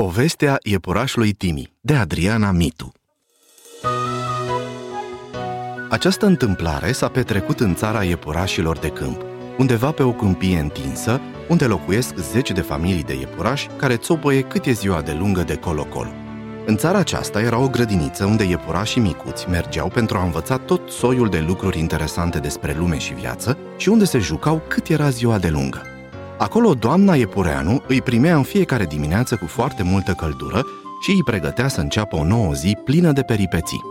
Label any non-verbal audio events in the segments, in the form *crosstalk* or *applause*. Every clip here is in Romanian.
Povestea iepurașului Timi, de Adriana Mitu Această întâmplare s-a petrecut în țara iepurașilor de câmp, undeva pe o câmpie întinsă, unde locuiesc zeci de familii de iepurași care țopăie cât e ziua de lungă de colo-colo. În țara aceasta era o grădiniță unde iepurașii micuți mergeau pentru a învăța tot soiul de lucruri interesante despre lume și viață și unde se jucau cât era ziua de lungă. Acolo doamna Iepureanu îi primea în fiecare dimineață cu foarte multă căldură și îi pregătea să înceapă o nouă zi plină de peripeții.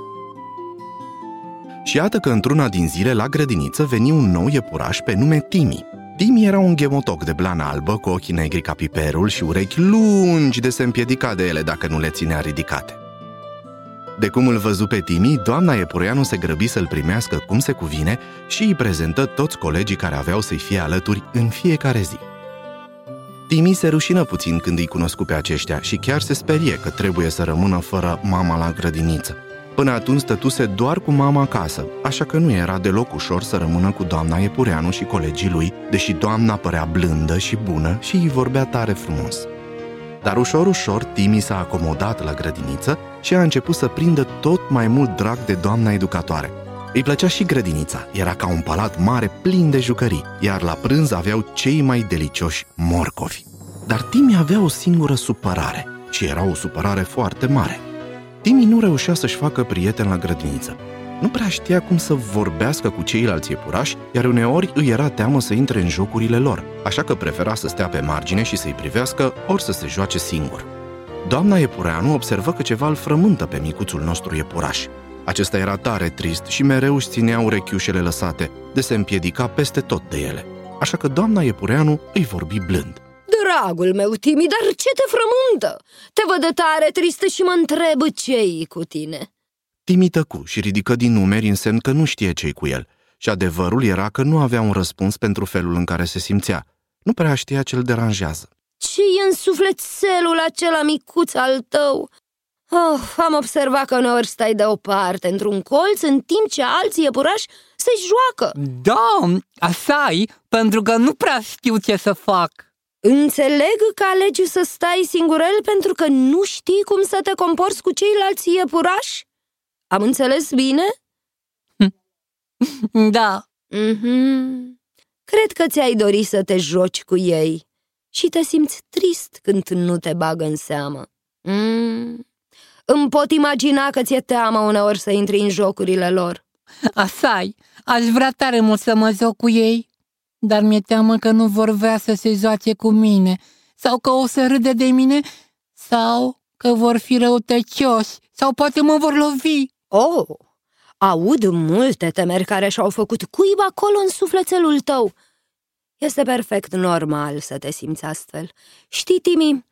Și iată că într-una din zile la grădiniță veni un nou iepuraș pe nume Timi. Timi era un ghemotoc de blană albă cu ochii negri ca piperul și urechi lungi de se împiedica de ele dacă nu le ținea ridicate. De cum îl văzu pe Timi, doamna Epureanu se grăbi să-l primească cum se cuvine și îi prezentă toți colegii care aveau să-i fie alături în fiecare zi. Timi se rușină puțin când îi cunoscu pe aceștia și chiar se sperie că trebuie să rămână fără mama la grădiniță. Până atunci stătuse doar cu mama acasă, așa că nu era deloc ușor să rămână cu doamna Epureanu și colegii lui, deși doamna părea blândă și bună și îi vorbea tare frumos. Dar ușor, ușor, Timi s-a acomodat la grădiniță și a început să prindă tot mai mult drag de doamna educatoare. Îi plăcea și grădinița, era ca un palat mare plin de jucării, iar la prânz aveau cei mai delicioși morcovi. Dar Timi avea o singură supărare, și era o supărare foarte mare. Timi nu reușea să-și facă prieten la grădiniță. Nu prea știa cum să vorbească cu ceilalți iepurași, iar uneori îi era teamă să intre în jocurile lor, așa că prefera să stea pe margine și să-i privească ori să se joace singur. Doamna Iepureanu observă că ceva îl frământă pe micuțul nostru iepuraș. Acesta era tare trist și mereu își ținea urechiușele lăsate, de se împiedica peste tot de ele. Așa că doamna Iepureanu îi vorbi blând. Dragul meu, Timi, dar ce te frământă? Te văd de tare tristă și mă întreb ce cu tine. Timi tăcu și ridică din numeri în semn că nu știe ce cu el. Și adevărul era că nu avea un răspuns pentru felul în care se simțea. Nu prea știa ce îl deranjează. ce e în sufletelul acela micuț al tău? Oh, am observat că uneori stai deoparte, într-un colț, în timp ce alții iepurași se joacă. Da, așa pentru că nu prea știu ce să fac. Înțeleg că alegi să stai singurel pentru că nu știi cum să te comporți cu ceilalți iepurași? Am înțeles bine? *laughs* Da. Mm-hmm. Cred că ți-ai dori să te joci cu ei și te simți trist când nu te bagă în seamă. Mm. Îmi pot imagina că ți-e teamă uneori să intri în jocurile lor. Asai, aș vrea tare mult să mă joc cu ei, dar mi-e teamă că nu vor vrea să se joace cu mine, sau că o să râde de mine, sau că vor fi răutăcioși, sau poate mă vor lovi. Oh, aud multe temeri care și-au făcut cuib acolo în sufletelul tău. Este perfect normal să te simți astfel. Știi, Timi,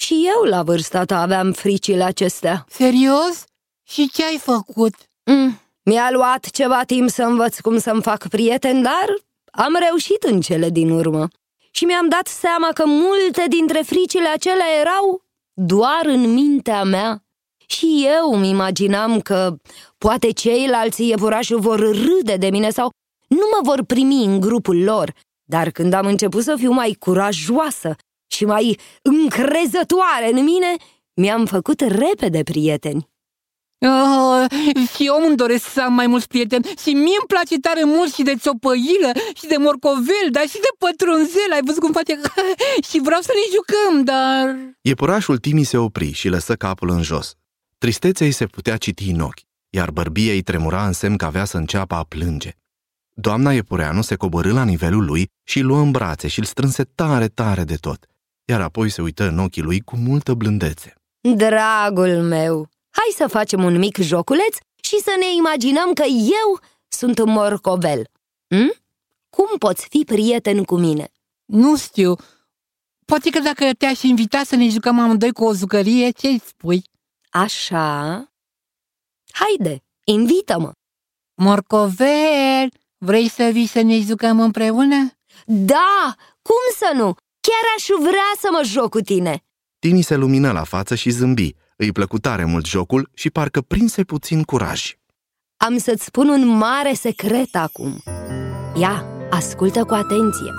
și eu la vârsta ta aveam fricile acestea. Serios? Și ce ai făcut? Mm, mi-a luat ceva timp să învăț cum să-mi fac prieteni, dar am reușit în cele din urmă. Și mi-am dat seama că multe dintre fricile acelea erau doar în mintea mea. Și eu îmi imaginam că poate ceilalți iepurași vor râde de mine sau nu mă vor primi în grupul lor. Dar când am început să fiu mai curajoasă și mai încrezătoare în mine, mi-am făcut repede prieteni. Oh, și eu îmi doresc să am mai mulți prieteni și mie îmi place tare mult și de țopăilă și de morcovel, dar și de pătrunzel, ai văzut cum face? *laughs* și vreau să ne jucăm, dar... Iepurașul Timi se opri și lăsă capul în jos. Tristețea îi se putea citi în ochi, iar bărbia îi tremura în semn că avea să înceapă a plânge. Doamna Iepureanu se coborâ la nivelul lui și îl luă în brațe și îl strânse tare, tare de tot, iar apoi se uită în ochii lui cu multă blândețe. Dragul meu, hai să facem un mic joculeț și să ne imaginăm că eu sunt un morcovel. Hm? Cum poți fi prieten cu mine? Nu știu, poate că dacă te-aș invita să ne jucăm amândoi cu o zucărie, ce-i spui? Așa? Haide, invită-mă! Morcovel, vrei să vii să ne jucăm împreună? Da, cum să nu? Chiar aș vrea să mă joc cu tine! Timi se lumină la față și zâmbi. Îi plăcu tare mult jocul și parcă prinse puțin curaj. Am să-ți spun un mare secret acum. Ia, ascultă cu atenție.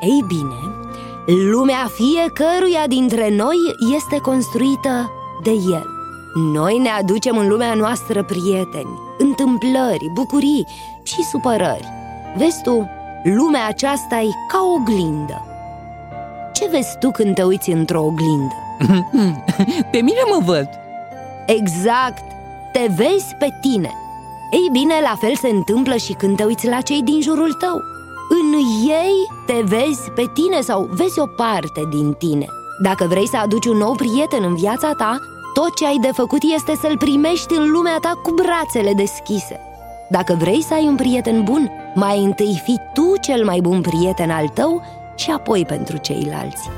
Ei bine, Lumea fiecăruia dintre noi este construită de el Noi ne aducem în lumea noastră prieteni, întâmplări, bucurii și supărări Vezi tu, lumea aceasta e ca o oglindă Ce vezi tu când te uiți într-o oglindă? *laughs* Pe mine mă văd. Exact, te vezi pe tine. Ei bine, la fel se întâmplă și când te uiți la cei din jurul tău. În ei te vezi pe tine sau vezi o parte din tine. Dacă vrei să aduci un nou prieten în viața ta Tot ce ai de făcut este să-l primești în lumea ta cu brațele deschise. Dacă vrei să ai un prieten bun, mai întâi fi tu cel mai bun prieten al tău și apoi pentru ceilalți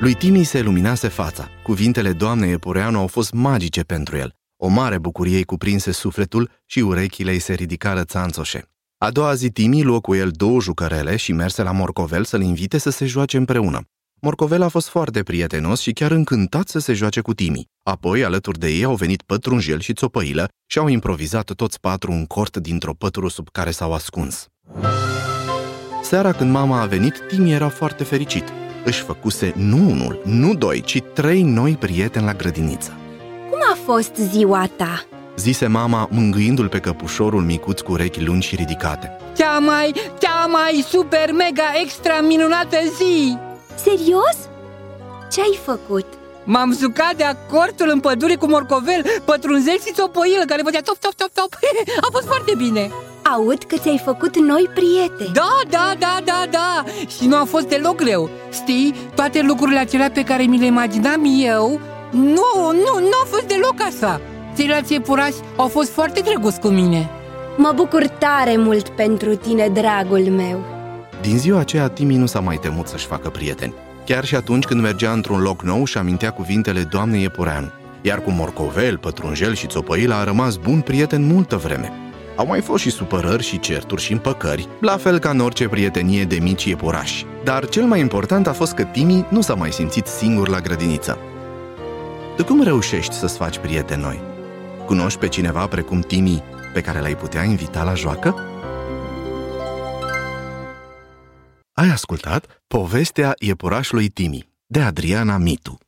Lui Timi se luminase fața. Cuvintele doamnei Epureanu au fost magice pentru el. O mare bucurie îi cuprinse sufletul și urechile îi se ridicară țanțoșe. A doua zi Timi luă cu el două jucărele și merse la Morcovel să-l invite să se joace împreună. Morcovel a fost foarte prietenos și chiar încântat să se joace cu Timi. Apoi, alături de ei, au venit pătrunjel și țopăilă și au improvizat toți patru un cort dintr-o pătură sub care s-au ascuns. Seara când mama a venit, Timi era foarte fericit. Își făcuse nu unul, nu doi, ci trei noi prieteni la grădiniță. Cum a fost ziua ta? Zise mama, mângâindu-l pe căpușorul micuț cu urechi lungi și ridicate. Cea mai, cea mai super, mega, extra minunată zi! Serios? Ce ai făcut? M-am jucat de acortul în pădure cu morcovel, pătrunzel și țopoilă care făcea top, top, top, top *laughs* A fost foarte bine Aud că ți-ai făcut noi prieteni Da, da, da, da, da Și nu a fost deloc greu Știi, toate lucrurile acelea pe care mi le imaginam eu Nu, nu, nu a fost deloc așa Ceilalți iepurași au fost foarte drăguți cu mine Mă bucur tare mult pentru tine, dragul meu Din ziua aceea, Timi nu s-a mai temut să-și facă prieteni. Chiar și atunci când mergea într-un loc nou și amintea cuvintele doamnei Epureanu. Iar cu Morcovel, Pătrunjel și Țopăila a rămas bun prieten multă vreme. Au mai fost și supărări și certuri și împăcări, la fel ca în orice prietenie de mici iepurași. Dar cel mai important a fost că Timi nu s-a mai simțit singur la grădiniță. Tu cum reușești să-ți faci prieteni noi? Cunoști pe cineva precum Timi pe care l-ai putea invita la joacă? Ai ascultat povestea iepurașului Timi de Adriana Mitu.